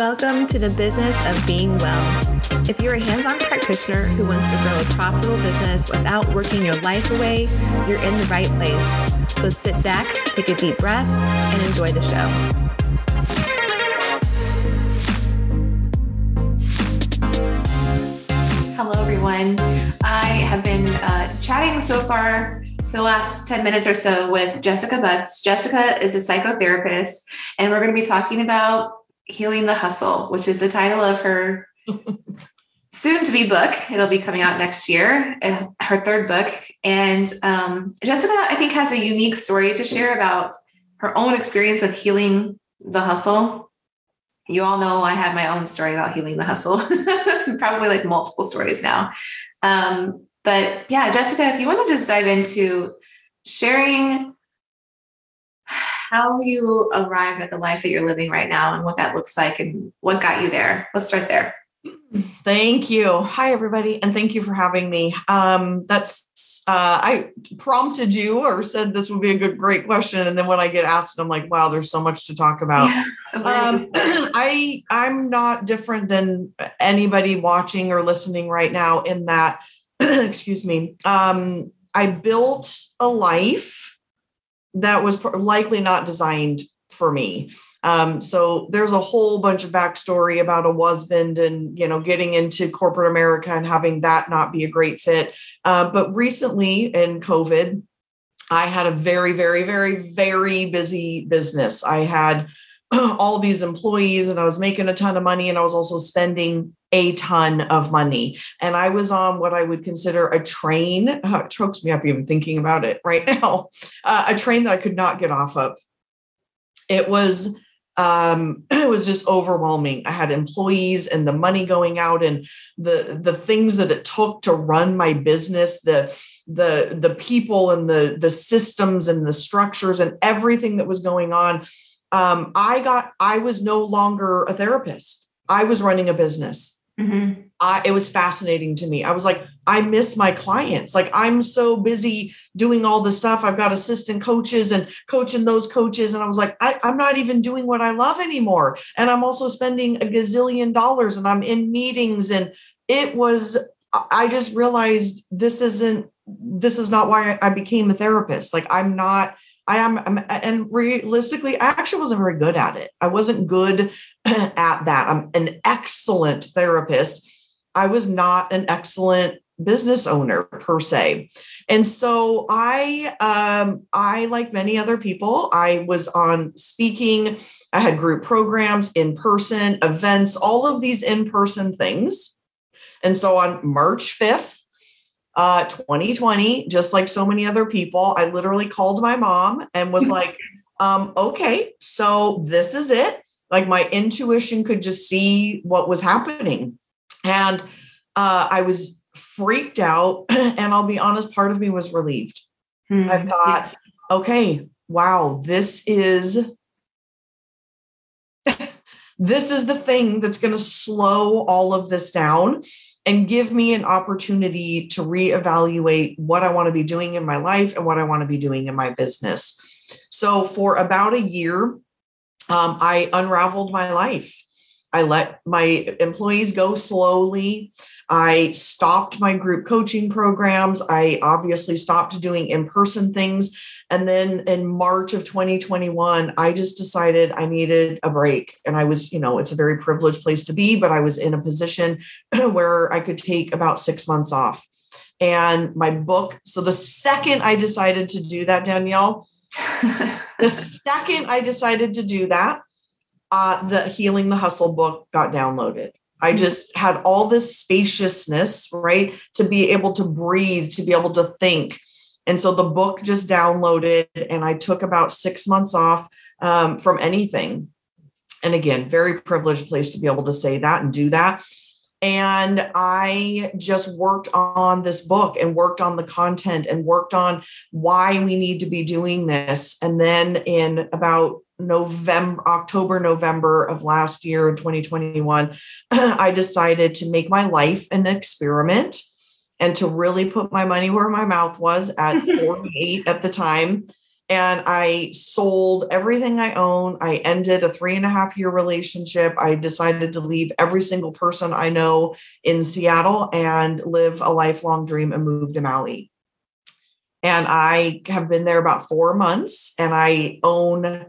Welcome to the business of being well. If you're a hands on practitioner who wants to grow a profitable business without working your life away, you're in the right place. So sit back, take a deep breath, and enjoy the show. Hello, everyone. I have been uh, chatting so far for the last 10 minutes or so with Jessica Butts. Jessica is a psychotherapist, and we're going to be talking about Healing the Hustle, which is the title of her soon to be book. It'll be coming out next year, uh, her third book. And um, Jessica, I think, has a unique story to share about her own experience with healing the hustle. You all know I have my own story about healing the hustle, probably like multiple stories now. Um, but yeah, Jessica, if you want to just dive into sharing how you arrived at the life that you're living right now and what that looks like and what got you there. Let's start there. Thank you. Hi, everybody, and thank you for having me. Um, that's uh, I prompted you or said this would be a good, great question, and then when I get asked, I'm like, wow, there's so much to talk about. Yeah, um, I I'm not different than anybody watching or listening right now in that. excuse me. Um, I built a life that was likely not designed for me. Um, so there's a whole bunch of backstory about a husband and you know getting into corporate America and having that not be a great fit. Uh, but recently in COVID, I had a very, very, very, very busy business. I had all these employees and I was making a ton of money and I was also spending a ton of money. And I was on what I would consider a train. Uh, it chokes me up even thinking about it right now. Uh, a train that I could not get off of. It was um, it was just overwhelming. I had employees and the money going out and the the things that it took to run my business, the the the people and the the systems and the structures and everything that was going on. Um, I got I was no longer a therapist. I was running a business Mm-hmm. I, it was fascinating to me. I was like, I miss my clients. Like, I'm so busy doing all the stuff. I've got assistant coaches and coaching those coaches. And I was like, I, I'm not even doing what I love anymore. And I'm also spending a gazillion dollars and I'm in meetings. And it was, I just realized this isn't, this is not why I became a therapist. Like, I'm not I am, I'm, and realistically, I actually wasn't very good at it. I wasn't good at that. I'm an excellent therapist. I was not an excellent business owner per se. And so I um I like many other people, I was on speaking, I had group programs, in person, events, all of these in-person things. And so on March 5th, uh 2020 just like so many other people i literally called my mom and was like um okay so this is it. Like my intuition could just see what was happening. And uh i was freaked out and i'll be honest part of me was relieved. Hmm. I thought okay wow this is this is the thing that's going to slow all of this down and give me an opportunity to reevaluate what I want to be doing in my life and what I want to be doing in my business. So, for about a year, um, I unraveled my life. I let my employees go slowly. I stopped my group coaching programs. I obviously stopped doing in person things and then in March of 2021, I just decided I needed a break. And I was, you know, it's a very privileged place to be, but I was in a position where I could take about six months off. And my book, so the second I decided to do that, Danielle, the second I decided to do that, uh, the Healing the Hustle book got downloaded. I mm-hmm. just had all this spaciousness, right? To be able to breathe, to be able to think, and so the book just downloaded, and I took about six months off um, from anything. And again, very privileged place to be able to say that and do that. And I just worked on this book and worked on the content and worked on why we need to be doing this. And then in about November, October, November of last year in 2021, I decided to make my life an experiment and to really put my money where my mouth was at 48 at the time and I sold everything I own. I ended a three and a half year relationship. I decided to leave every single person I know in Seattle and live a lifelong dream and move to Maui. And I have been there about four months and I own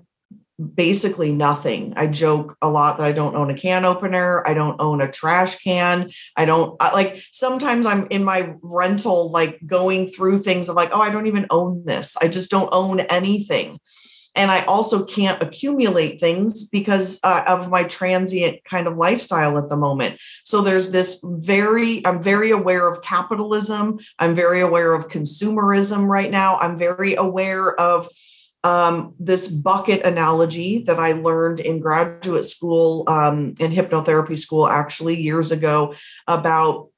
basically nothing. I joke a lot that I don't own a can opener. I don't own a trash can. I don't I, like sometimes I'm in my rental, like going through things of like, oh, I don't even own this. I just don't own anything. And I also can't accumulate things because uh, of my transient kind of lifestyle at the moment. So there's this very, I'm very aware of capitalism. I'm very aware of consumerism right now. I'm very aware of um, this bucket analogy that I learned in graduate school, um, in hypnotherapy school, actually years ago, about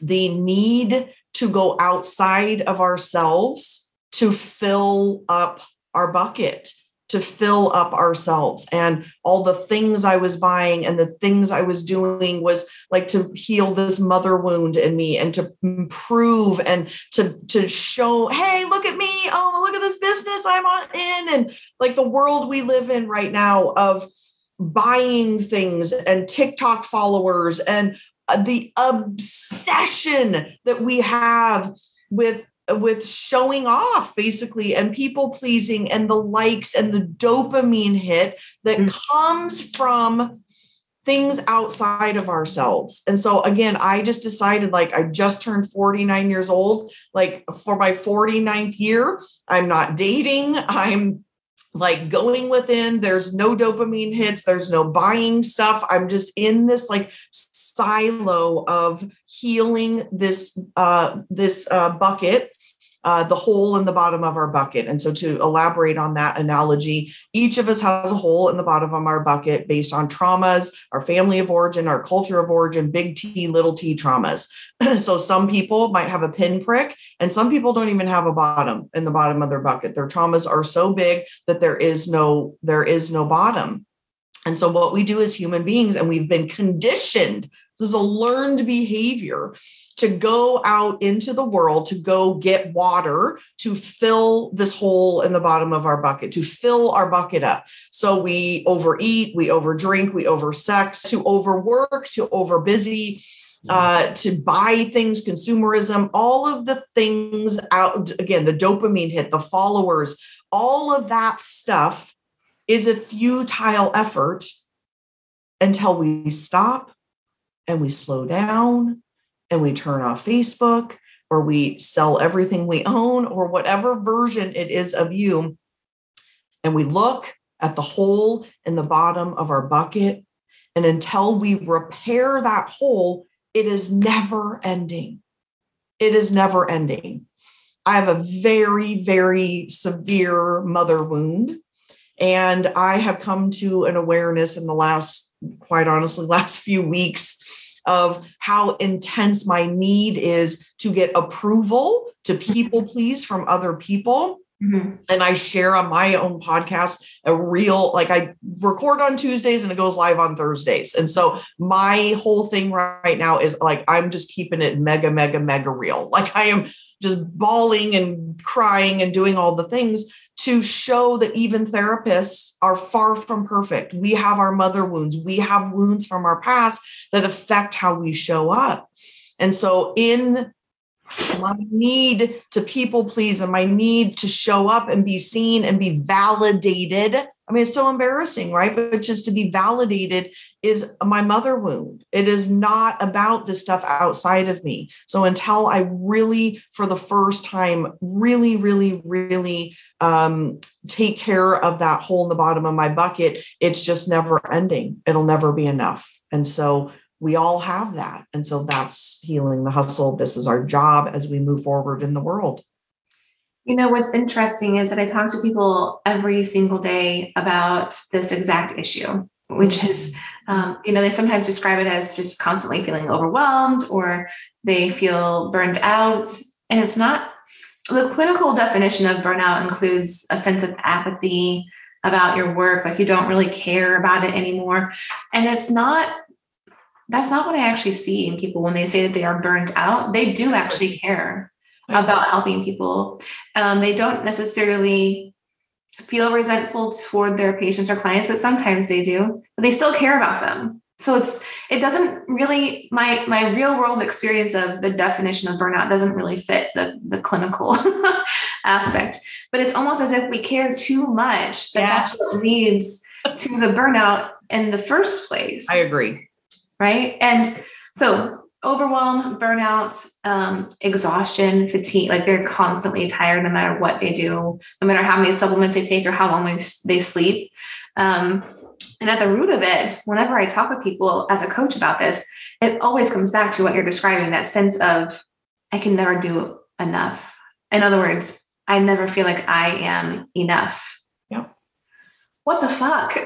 the need to go outside of ourselves to fill up our bucket to fill up ourselves. And all the things i was buying and the things i was doing was like to heal this mother wound in me and to improve and to to show hey look business i'm in and like the world we live in right now of buying things and tiktok followers and uh, the obsession that we have with with showing off basically and people pleasing and the likes and the dopamine hit that mm. comes from things outside of ourselves. And so again, I just decided like I just turned 49 years old, like for my 49th year, I'm not dating, I'm like going within there's no dopamine hits there's no buying stuff i'm just in this like silo of healing this uh this uh bucket uh, the hole in the bottom of our bucket. And so, to elaborate on that analogy, each of us has a hole in the bottom of our bucket based on traumas, our family of origin, our culture of origin, big T, little t traumas. so, some people might have a pinprick, and some people don't even have a bottom in the bottom of their bucket. Their traumas are so big that there is no there is no bottom. And so, what we do as human beings, and we've been conditioned, this is a learned behavior to go out into the world to go get water to fill this hole in the bottom of our bucket, to fill our bucket up. So we overeat, we overdrink, we oversex, to overwork, to overbusy. Uh, to buy things, consumerism, all of the things out again, the dopamine hit, the followers, all of that stuff is a futile effort until we stop and we slow down and we turn off Facebook or we sell everything we own or whatever version it is of you. And we look at the hole in the bottom of our bucket. And until we repair that hole, it is never ending. It is never ending. I have a very, very severe mother wound. And I have come to an awareness in the last, quite honestly, last few weeks of how intense my need is to get approval, to people please from other people. Mm-hmm. And I share on my own podcast a real, like I record on Tuesdays and it goes live on Thursdays. And so my whole thing right now is like, I'm just keeping it mega, mega, mega real. Like I am just bawling and crying and doing all the things to show that even therapists are far from perfect. We have our mother wounds, we have wounds from our past that affect how we show up. And so, in my need to people please and my need to show up and be seen and be validated. I mean, it's so embarrassing, right? But just to be validated is my mother wound. It is not about the stuff outside of me. So until I really, for the first time, really, really, really um, take care of that hole in the bottom of my bucket, it's just never ending. It'll never be enough. And so we all have that. And so that's healing the hustle. This is our job as we move forward in the world. You know, what's interesting is that I talk to people every single day about this exact issue, which is, um, you know, they sometimes describe it as just constantly feeling overwhelmed or they feel burned out. And it's not the clinical definition of burnout includes a sense of apathy about your work, like you don't really care about it anymore. And it's not that's not what I actually see in people when they say that they are burned out. They do actually care about helping people. Um, they don't necessarily feel resentful toward their patients or clients, but sometimes they do, but they still care about them. So it's it doesn't really my my real world experience of the definition of burnout doesn't really fit the the clinical aspect. But it's almost as if we care too much that that's what leads to the burnout in the first place. I agree. Right. And so overwhelm, burnout, um, exhaustion, fatigue, like they're constantly tired no matter what they do, no matter how many supplements they take or how long they, they sleep. Um, and at the root of it, whenever I talk with people as a coach about this, it always comes back to what you're describing that sense of, I can never do enough. In other words, I never feel like I am enough. Yep. What the fuck?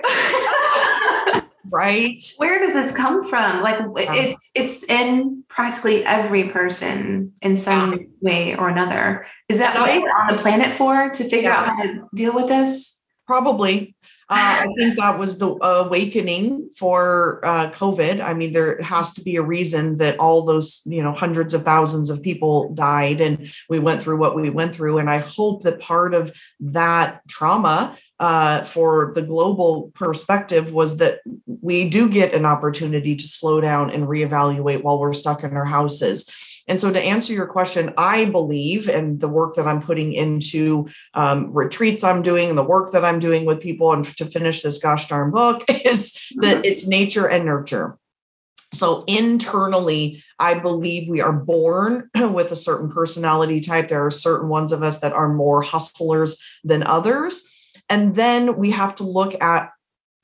right? Where does this come from? Like it's it's in practically every person in some way or another. Is that what we're on the planet for to figure yeah. out how to deal with this? Probably. Uh, I think that was the awakening for uh, COVID. I mean, there has to be a reason that all those, you know, hundreds of thousands of people died and we went through what we went through. And I hope that part of that trauma uh, for the global perspective was that we do get an opportunity to slow down and reevaluate while we're stuck in our houses. And so, to answer your question, I believe, and the work that I'm putting into um, retreats I'm doing, and the work that I'm doing with people, and to finish this gosh darn book, is that mm-hmm. it's nature and nurture. So internally, I believe we are born with a certain personality type. There are certain ones of us that are more hustlers than others. And then we have to look at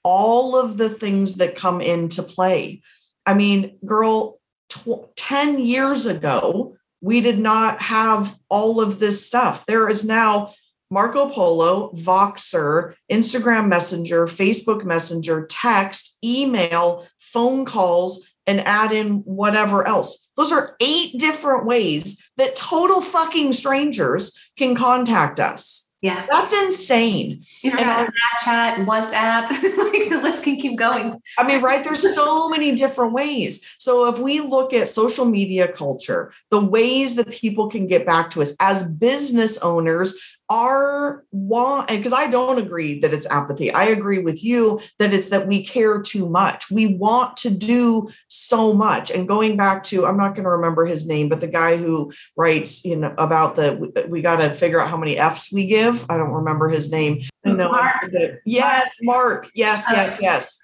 all of the things that come into play. I mean, girl, tw- 10 years ago, we did not have all of this stuff. There is now Marco Polo, Voxer, Instagram Messenger, Facebook Messenger, text, email, phone calls, and add in whatever else. Those are eight different ways that total fucking strangers can contact us. Yeah. That's insane. You forgot and Snapchat, WhatsApp, like the list can keep going. I mean, right? There's so many different ways. So if we look at social media culture, the ways that people can get back to us as business owners, our want and because I don't agree that it's apathy. I agree with you that it's that we care too much. We want to do so much. And going back to, I'm not going to remember his name, but the guy who writes, you know, about the we, got to figure out how many F's we give. I don't remember his name. Mark. Yes, Mark. Yes, yes, yes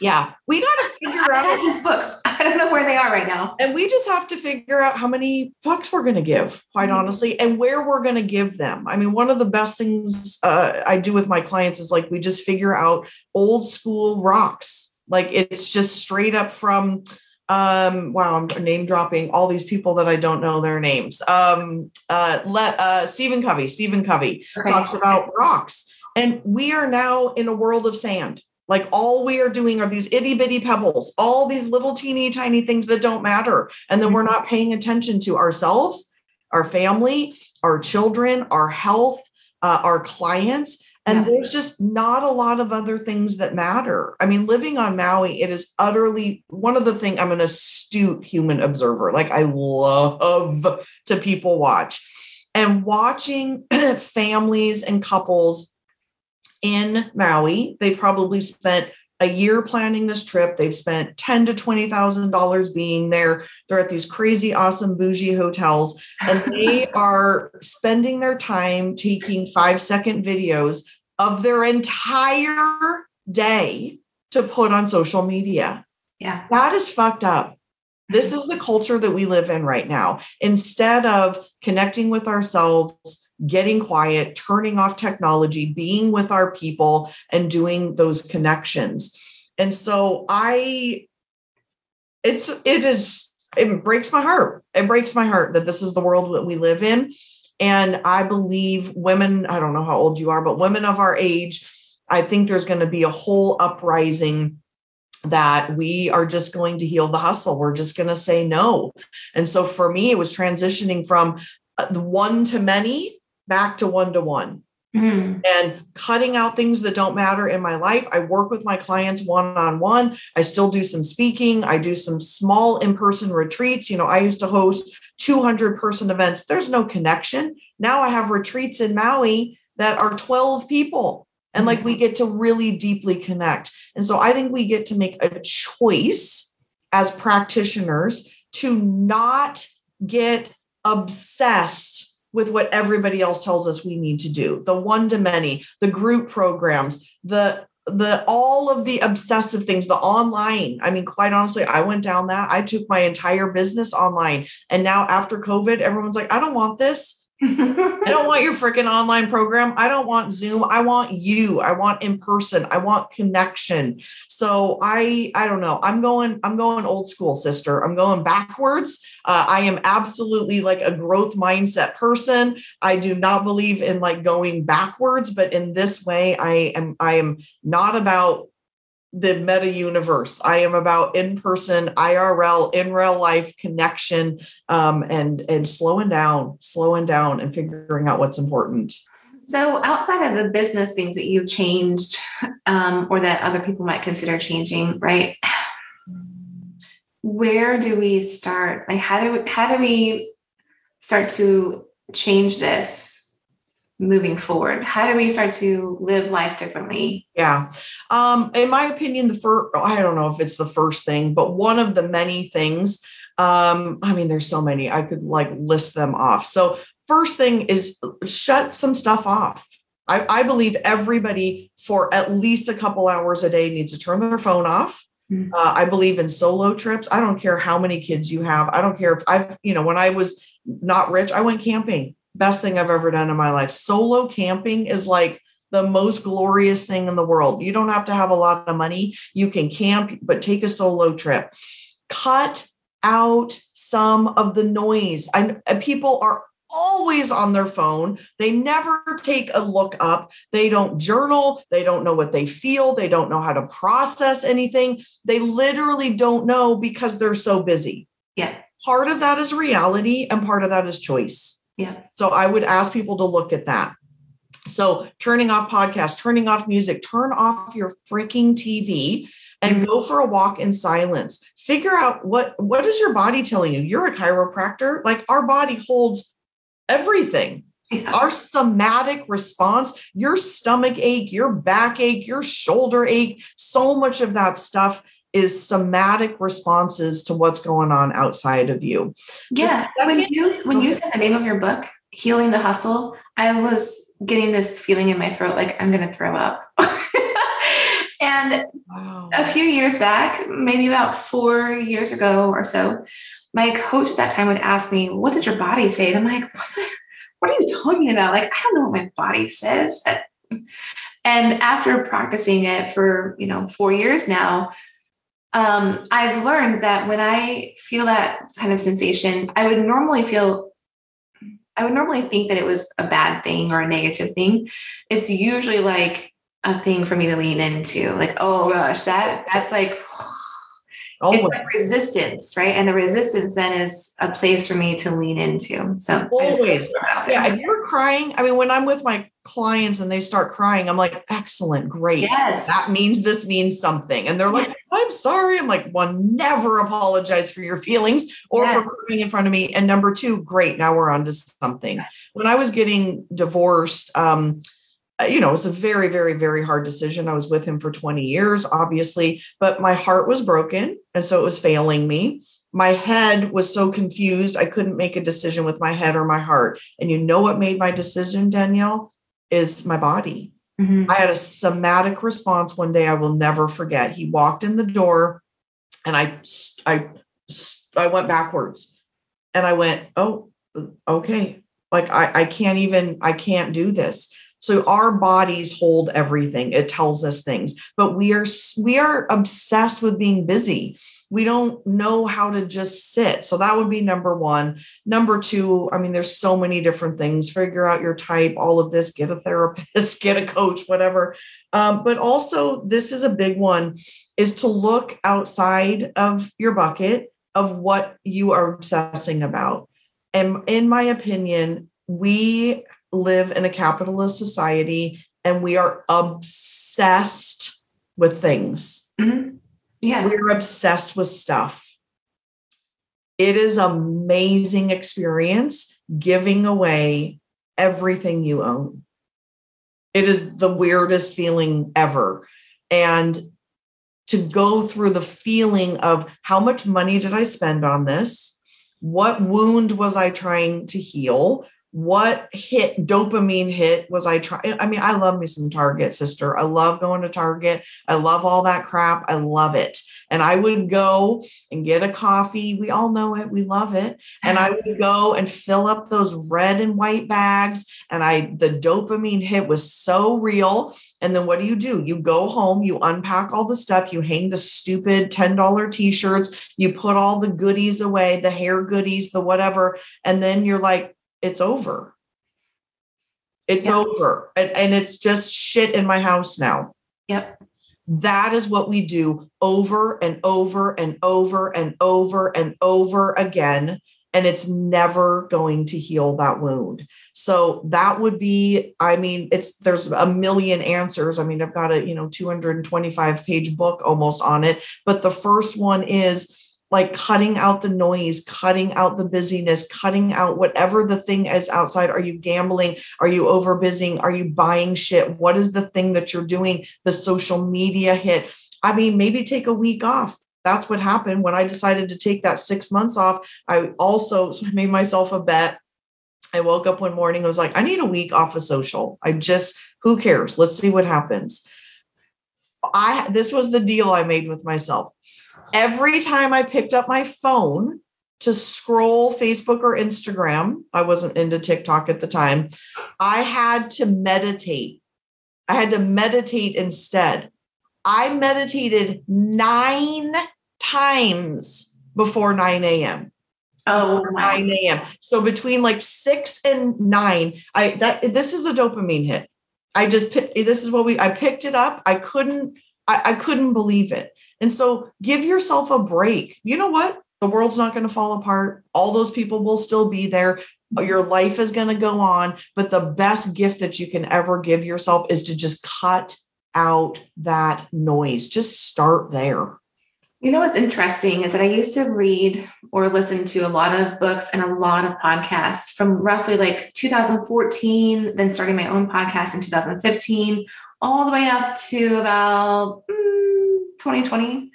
yeah. We got to figure out his books. I don't know where they are right now. And we just have to figure out how many fucks we're going to give quite mm-hmm. honestly and where we're going to give them. I mean one of the best things uh, i do with my clients is like we just figure out old school rocks. Like it's just straight up from um wow i'm name dropping all these people that i don't know their names. Um uh let uh stephen covey stephen covey okay. talks about rocks. And we are now in a world of sand like all we are doing are these itty bitty pebbles, all these little teeny tiny things that don't matter. And then we're not paying attention to ourselves, our family, our children, our health, uh, our clients. And yeah. there's just not a lot of other things that matter. I mean, living on Maui, it is utterly one of the things I'm an astute human observer. Like I love to people watch and watching families and couples in Maui. They've probably spent a year planning this trip. They've spent ten to twenty thousand dollars being there. They're at these crazy, awesome, bougie hotels, and they are spending their time taking five second videos of their entire day to put on social media. Yeah, that is fucked up. This is the culture that we live in right now. Instead of connecting with ourselves getting quiet, turning off technology, being with our people, and doing those connections. And so I, it's, it is, it breaks my heart. It breaks my heart that this is the world that we live in. And I believe women, I don't know how old you are, but women of our age, I think there's going to be a whole uprising that we are just going to heal the hustle. We're just going to say no. And so for me, it was transitioning from uh, one to many back to one to one and cutting out things that don't matter in my life. I work with my clients one on one. I still do some speaking. I do some small in person retreats. You know, I used to host 200 person events. There's no connection. Now I have retreats in Maui that are 12 people and like we Mm-hmm. get to really deeply connect. And so I think we get to make a choice as practitioners to not get obsessed with what everybody else tells us we need to do. The one to many the group programs the the all of the obsessive things the online. I mean quite honestly i went down that. I took my entire business online. And now after covid everyone's like i don't want this I don't want your freaking online program. I don't want Zoom. I want you. I want in person. I want connection. So I I don't know. I'm going I'm going old school, sister. I'm going backwards. Uh, I am absolutely like a growth mindset person. I do not believe in like going backwards, but in this way, I am I am not about the meta universe. I am about in person, IRL, in real life connection, um, and and slowing down, slowing down, and figuring out what's important. So, outside of the business things that you've changed, um, or that other people might consider changing, right? Where do we start? Like, how do we, how do we start to change this moving forward? How do we start to live life differently? Yeah. Um, in my opinion, the first, I don't know if it's the first thing, but one of the many things, um, I mean, there's so many, I could like list them off. So, first thing is shut some stuff off. I, I believe everybody for at least a couple hours a day needs to turn their phone off. Mhm. Uh, I believe in solo trips. I don't care how many kids you have. I don't care if I, you know, when I was not rich, I went camping. Best thing I've ever done in my life. Solo camping is like the most glorious thing in the world. You don't have to have a lot of money. You can camp, but take a solo trip. Cut out some of the noise. I people are always on their phone. They never take a look up. They don't journal. They don't know what they feel. They don't know how to process anything. They literally don't know because they're so busy. Yeah. Part of that is reality and part of that is choice. Yeah. So I would ask people to look at that. So turning off podcasts, turning off music, turn off your freaking TV and mm-hmm. go for a walk in silence. Figure out what what is your body telling you? You're a chiropractor. Like our body holds everything. Yeah. Our somatic response, your stomach ache, your back ache, your shoulder ache, so much of that stuff is somatic responses to what's going on outside of you. Yeah. When you when you said the name of your book, Healing the Hustle, I was getting this feeling in my throat like I'm gonna throw up. and Wow. a few years back, maybe about four years ago or so, my coach at that time would ask me, What did your body say? And I'm like, What, the- what are you talking about? Like, I don't know what my body says. And after practicing it for, you know, four years now, um, I've learned that when I feel that kind of sensation, I would normally feel, I would normally think that it was a bad thing or a negative thing. It's usually like a thing for me to lean into, like, oh gosh, that that's like Always. it's like resistance, right? And the resistance then is a place for me to lean into. So Always. throw it out there. Yeah, if you're crying, I mean, when I'm with my clients and they start crying, I'm like, excellent, great. Yes. That means this means something. And they're like, Yes. I'm sorry. I'm like, one, never apologize for your feelings or Yes. for crying in front of me. And number two, great. Now we're on to something. When I was getting divorced, um, you know, it was a very, very, very hard decision. I was with him for 20 years, obviously, but my heart was broken. And so it was failing me. My head was so confused, I couldn't make a decision with my head or my heart. And you know what made my decision, Danielle? Is my body. Mhm. I had a somatic response one day I will never forget. He walked in the door and I I I went backwards. And I went, "Oh, okay. Like I I can't even I can't do this." So our bodies hold everything. It tells us things. But we are we are obsessed with being busy. We don't know how to just sit. So that would be number 1. Number 2, I mean there's so many different things. Figure out your type, all of this, get a therapist, get a coach, whatever. Um, but also this is a big one is to look outside of your bucket of what you are obsessing about. And in my opinion, we live in a capitalist society and we are obsessed with things. Mhm. Yeah. We're obsessed with stuff. It is amazing experience giving away everything you own. It is the weirdest feeling ever. And to go through the feeling of how much money did I spend on this? What wound was I trying to heal? What hit dopamine hit was I trying? I mean, I love me some Target, sister. I love going to Target. I love all that crap. I love it. And I would go and get a coffee. We all know it. We love it. And I would go and fill up those red and white bags. And I, the dopamine hit was so real. And then what do you do? You go home, you unpack all the stuff, you hang the stupid $10 t shirts, you put all the goodies away, the hair goodies, the whatever. And then you're like, it's over. It's over. And, and it's just shit in my house now. Yep. That is what we do over and over and over and over and over again. And it's never going to heal that wound. So that would be, I mean, it's there's a million answers. I mean, I've got a, you know, 225 page book almost on it. But the first one is like cutting out the noise, cutting out the busyness, cutting out whatever the thing is outside. Are you gambling? Are you over busying? Are you buying shit? What is the thing that you're doing? The social media hit. I mean, maybe take a week off. That's what happened when I decided to take that six months off. I also made myself a bet. I woke up one morning, I was like, I need a week off of social. I just, who cares? Let's see what happens. I this was the deal I made with myself every time I picked up my phone to scroll Facebook or Instagram, I wasn't into TikTok at the time, I had to meditate. I had to meditate instead. I meditated nine times before 9 a.m. Oh, wow. 9 a.m. So between like six and nine, I that this is a dopamine hit. I just this is what we I picked it up. I couldn't I, I couldn't believe it. And so give yourself a break. You know what? The world's not going to fall apart. All those people will still be there. Your life is going to go on. But the best gift that you can ever give yourself is to just cut out that noise. Just start there. You know what's interesting is that I used to read or listen to a lot of books and a lot of podcasts from roughly like 2014, then starting my own podcast in 2015, all the way up to about mm, 2020.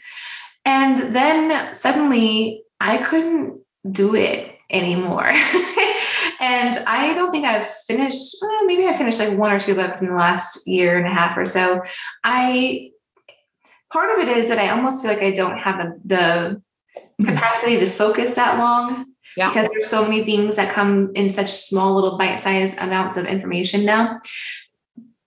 And then suddenly I couldn't do it anymore. and I don't think I've finished, well, maybe I finished like one or two books in the last year and a half or so. I, part of it is that I almost feel like I don't have the, the capacity to focus that long. Yeah. Because there's so many things that come in such small little bite-sized amounts of information now.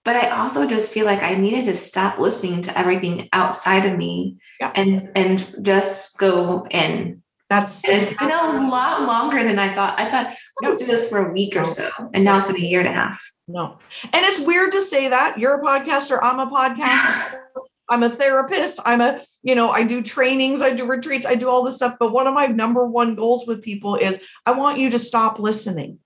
But I also just feel like I needed to stop listening to everything outside of me yeah. and and just go in. That's and it's been a lot longer than I thought. I thought let's do this for a week or so, and now it's been a year and a half. No, and it's weird to say that you're a podcaster. I'm a podcaster. I'm a therapist. I'm a, you know, I do trainings, I do retreats, I do all this stuff. But one of my number one goals with people is I want you to stop listening.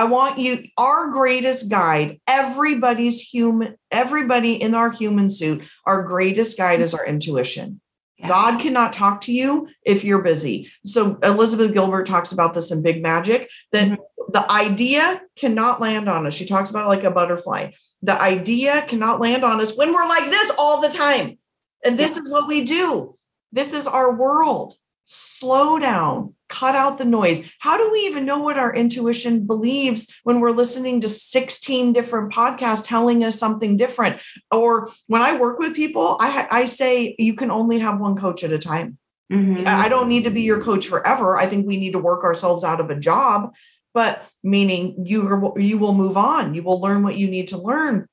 I want you, our greatest guide, everybody's human, everybody in our human suit, our greatest guide is our intuition. Yeah. God cannot talk to you if you're busy. So Elizabeth Gilbert talks about this in Big Magic that mm-hmm. the idea cannot land on us. She talks about it like a butterfly. The idea cannot land on us when we're like this all the time. And this yeah. is what we do. This is our world. Slow down, cut out the noise. How do we even know what our intuition believes when we're listening to 16 different podcasts telling us something different? Or when I work with people, I, I say you can only have one coach at a time. Mm-hmm. I don't need to be your coach forever. I think we need to work ourselves out of a job, but meaning you you will move on. You will learn what you need to learn.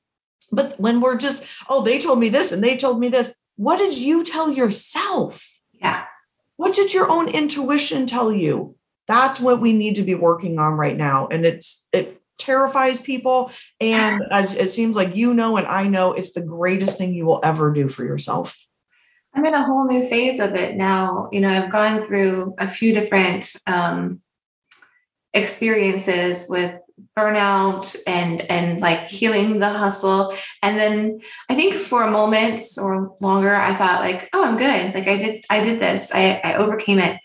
But when we're just, oh, they told me this and they told me this, what did you tell yourself? What did your own intuition tell you? That's what we need to be working on right now. And it's, it terrifies people. And as it seems like you know, and I know, it's the greatest thing you will ever do for yourself. I'm in a whole new phase of it now. You know, I've gone through a few different um, experiences with burnout and and like healing the hustle and then i think for a moment or longer i thought like oh i'm good like i did i did this i, I overcame it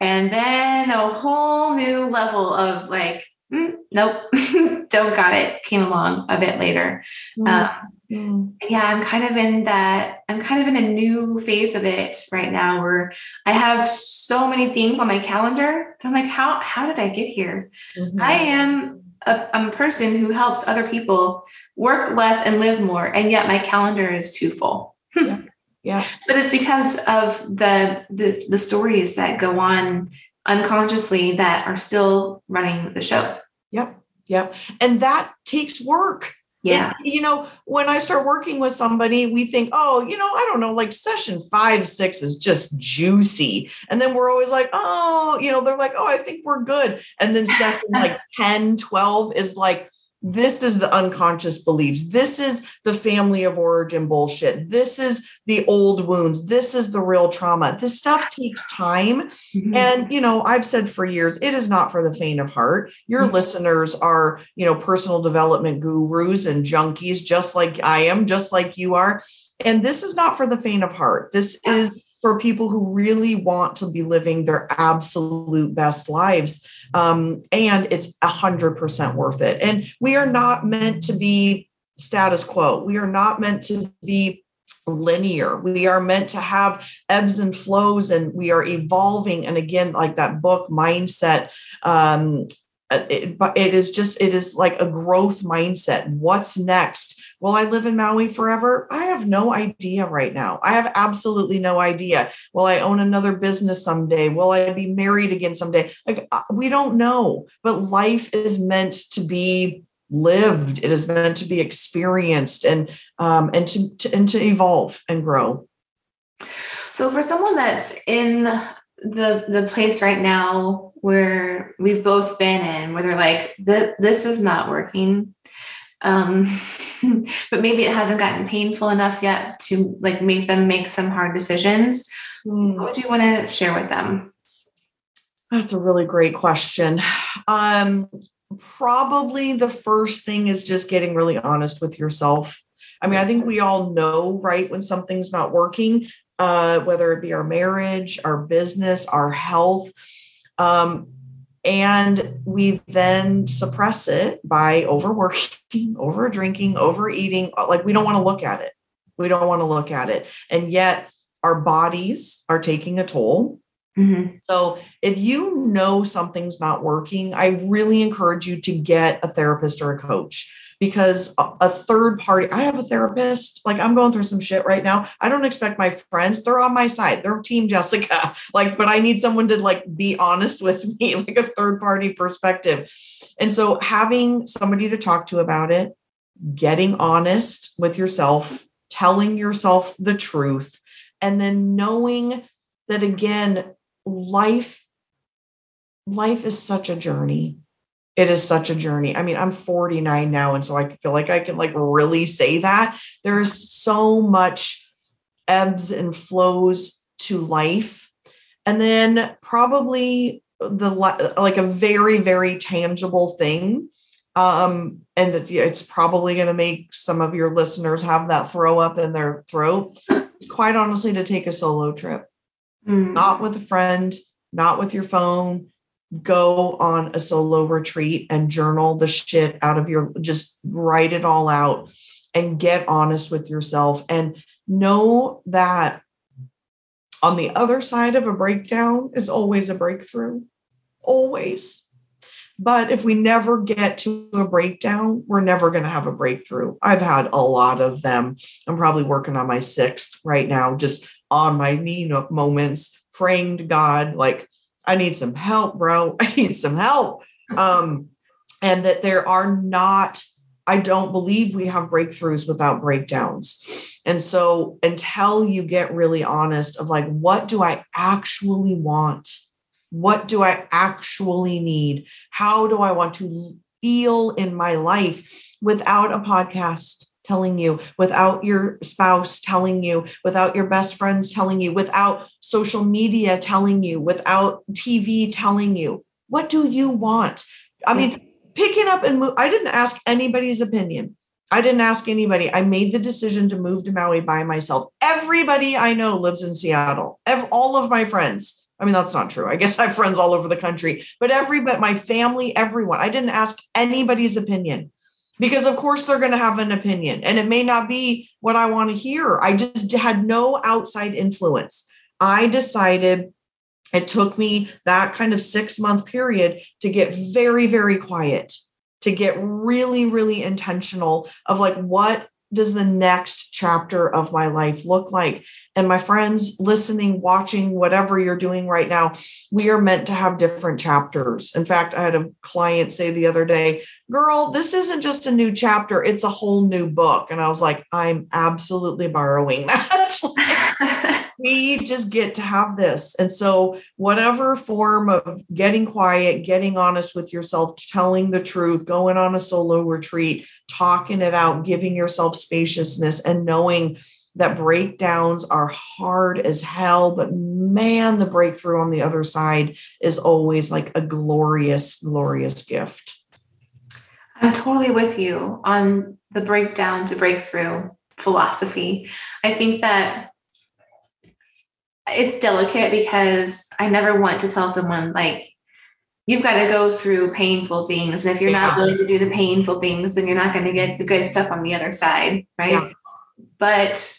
and then a whole new level of like mm, nope, don't got it. Came along a bit later. Mm. Um, mm. Yeah, I'm kind of in that. I'm kind of in a new phase of it right now, where I have so many things on my calendar. I'm like, how how did I get here? Mm-hmm. I am a, I'm a person who helps other people work less and live more, and yet my calendar is too full. Hmm. yeah. yeah. But it's because of the, the the stories that go on unconsciously that are still running the show. Yep. Yep. And that takes work. Yeah. It, you know, when I start working with somebody, we think, oh, you know, I don't know, like session five, six is just juicy. And then we're always like, oh, you know, they're like, oh, I think we're good. And then session like 10, 12 is like, this is the unconscious beliefs. This is the family of origin bullshit. This is the old wounds. This is the real trauma. This stuff takes time. Mm-hmm. And, you know, I've said for years, it is not for the faint of heart. Your mm-hmm. listeners are, you know, personal development gurus and junkies, just like I am, just like you are. And this is not for the faint of heart. This is for people who really want to be living their absolute best lives. Um, and it's a hundred percent worth it. And we are not meant to be status quo. We are not meant to be linear. We are meant to have ebbs and flows and we are evolving. And again, like that book mindset, um, it, it is just, it is like a growth mindset. What's next? Will I live in Maui forever? I have no idea right now. I have absolutely no idea. Will I own another business someday? Will I be married again someday? Like uh, we don't know, but life is meant to be lived. It is meant to be experienced and um, and to, to and to evolve and grow. So for someone that's in the the place right now where we've both been in, where they're like, this is not working. Um, but maybe it hasn't gotten painful enough yet to like make them make some hard decisions. Mm. what would you want to share with them? That's a really great question. Um, probably the first thing is just getting really honest with yourself. I mean i think we all know right when something's not working uh, whether it be our marriage our business our health um, and we then suppress it by overworking, over drinking, overeating. Like we don't want to look at it. We don't want to look at it. And yet our bodies are taking a toll. Mm-hmm. So if you know something's not working, I really encourage you to get a therapist or a coach because a third party, I have a therapist, like I'm going through some shit right now. I don't expect my friends, they're on my side, they're team Jessica. Like, but I need someone to like be honest with me, like a third party perspective. And so having somebody to talk to about it, getting honest with yourself, telling yourself the truth, and then knowing that again, life life is such a journey it is such a journey. I mean, I'm 49 now, and so I feel like I can like really say that. There's so much ebbs and flows to life. And then probably the like a very, very tangible thing. Um, and it's probably going to make some of your listeners have that throw up in their throat. Quite honestly, to take a solo trip, mm. not with a friend, not with your phone, go on a solo retreat and journal the shit out of your just write it all out and get honest with yourself and know that on the other side of a breakdown is always a breakthrough. Always. But if we never get to a breakdown we're never going to have a breakthrough. I've had a lot of them. I'm probably working on my sixth right now just on my knee moments praying to god like I need some help, bro. I need some help. Um, and that there are not, I don't believe we have breakthroughs without breakdowns. And so until you get really honest of like, what do I actually want? What do I actually need? How do I want to feel in my life without a podcast? Telling you, without your spouse telling you, without your best friends telling you, without social media telling you, without TV telling you. What do you want? I mean, picking up and move. I didn't ask anybody's opinion. I didn't ask anybody. I made the decision to move to Maui by myself. Everybody I know lives in Seattle. All of my friends I mean, that's not true. I guess I have friends all over the country, but every but my family, everyone. I didn't ask anybody's opinion because of course they're going to have an opinion and it may not be what I want to hear. I just had no outside influence. I decided it took me that kind of 6 month period to get very very quiet, to get really really intentional of like what does the next chapter of my life look like? And my friends listening, watching, whatever you're doing right now, we are meant to have different chapters. In fact, I had a client say the other day, Girl, this isn't just a new chapter, it's a whole new book. And I was like, I'm absolutely borrowing that. we just get to have this. And so, whatever form of getting quiet, getting honest with yourself, telling the truth, going on a solo retreat, talking it out, giving yourself spaciousness, and knowing that breakdowns are hard as hell, but man, the breakthrough on the other side is always like a glorious, glorious gift. I'm totally with you on the breakdown to breakthrough philosophy. I think that it's delicate because I never want to tell someone like you've got to go through painful things. And if you're yeah. not willing to do the painful things, then you're not going to get the good stuff on the other side, right? Yeah. But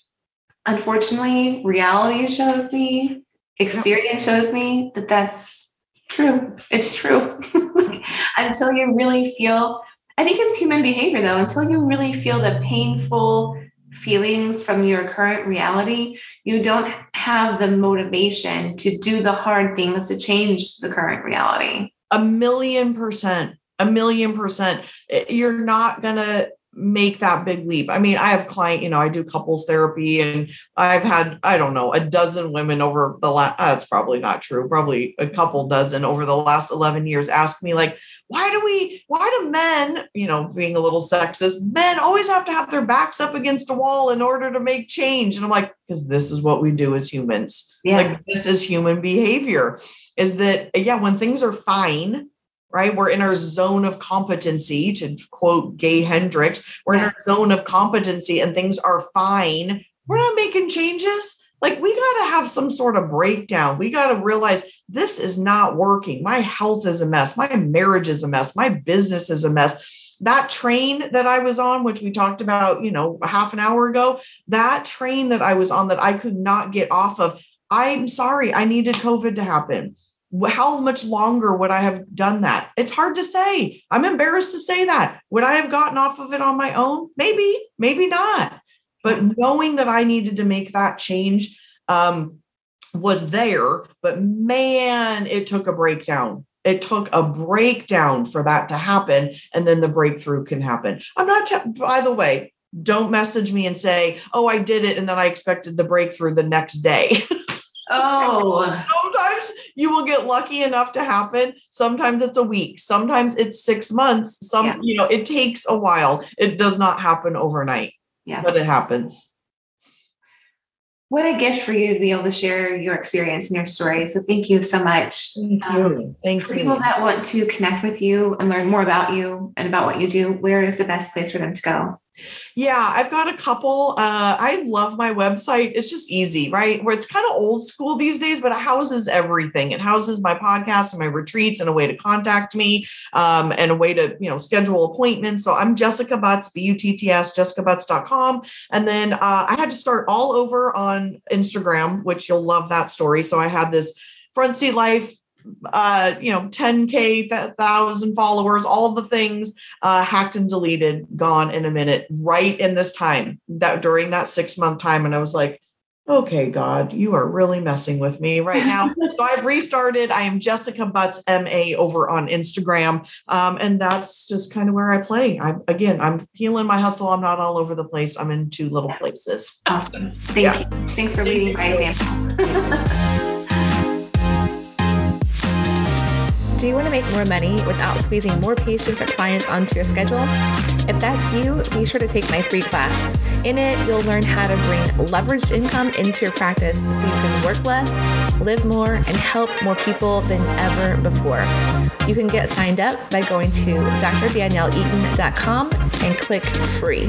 unfortunately, reality shows me, experience shows me that that's true. It's true. until you really feel I think it's human behavior though, until you really feel the painful feelings from your current reality, you don't have the motivation to do the hard things to change the current reality. A million percent, a million percent. Eh, you're not going to make that big leap. I mean, I have client, you know, I do couples therapy and I've had, I don't know, a dozen women over the last, that's uh, probably not true, probably a couple dozen over the last 11 years ask me like, why do we, why do men, you know, being a little sexist, men always have to have their backs up against a wall in order to make change? And I'm like, because this is what we do as humans. Yeah. Like this is human behavior is that, yeah, when things are fine, right? We're in our zone of competency, to quote Gay Hendricks, we're in our zone of competency and things are fine. We're not making changes. Like, we got to have some sort of breakdown. We got to realize this is not working. My health is a mess. My marriage is a mess. My business is a mess. That train that I was on, which we talked about, you know, half an hour ago, that train that I was on that I could not get off of, I'm sorry, I needed COVID to happen how much longer would I have done that? It's hard to say. I'm embarrassed to say that. Would I have gotten off of it on my own? Maybe, maybe not. But knowing that I needed to make that change um, was there. But man, it took a breakdown. It took a breakdown for that to happen. And then the breakthrough can happen. I'm not, t- by the way, don't message me and say, oh, I did it. And then I expected the breakthrough the next day. Oh, sometimes you will get lucky enough to happen. Sometimes it's a week, sometimes it's six months. Some, yeah. you know, it takes a while. It does not happen overnight. Yeah. But it happens. What a gift for you to be able to share your experience and your story. So thank you so much. Thank you. Um, thank for you. people that want to connect with you and learn more about you and about what you do, where is the best place for them to go? Yeah, I've got a couple. Uh, I love my website. It's just easy, right? Where it's kind of old school these days, but it houses everything. It houses my podcast and my retreats and a way to contact me um, and a way to, you know, schedule appointments. So I'm Jessica Butts, B-U-T-T-S, jessicabutts.com. And then uh, I had to start all over on Instagram, which you'll love that story. So I had this front seat life uh, you know, 10K, thousand followers, all the things uh, hacked and deleted, gone in a minute, right in this time that during that six month time. And I was like, okay, God, you are really messing with me right now. so I've restarted. I am Jessica Butts MA over on Instagram. Um, and that's just kind of where I play. I'm, again, I'm healing my hustle. I'm not all over the place. I'm in two little places. Awesome. Thank yeah. you. Thanks for leading by example. Do you want to make more money without squeezing more patients or clients onto your schedule? If that's you, be sure to take my free class. In it, you'll learn how to bring leveraged income into your practice so you can work less, live more, and help more people than ever before. You can get signed up by going to drdanielleeaton.com and click free.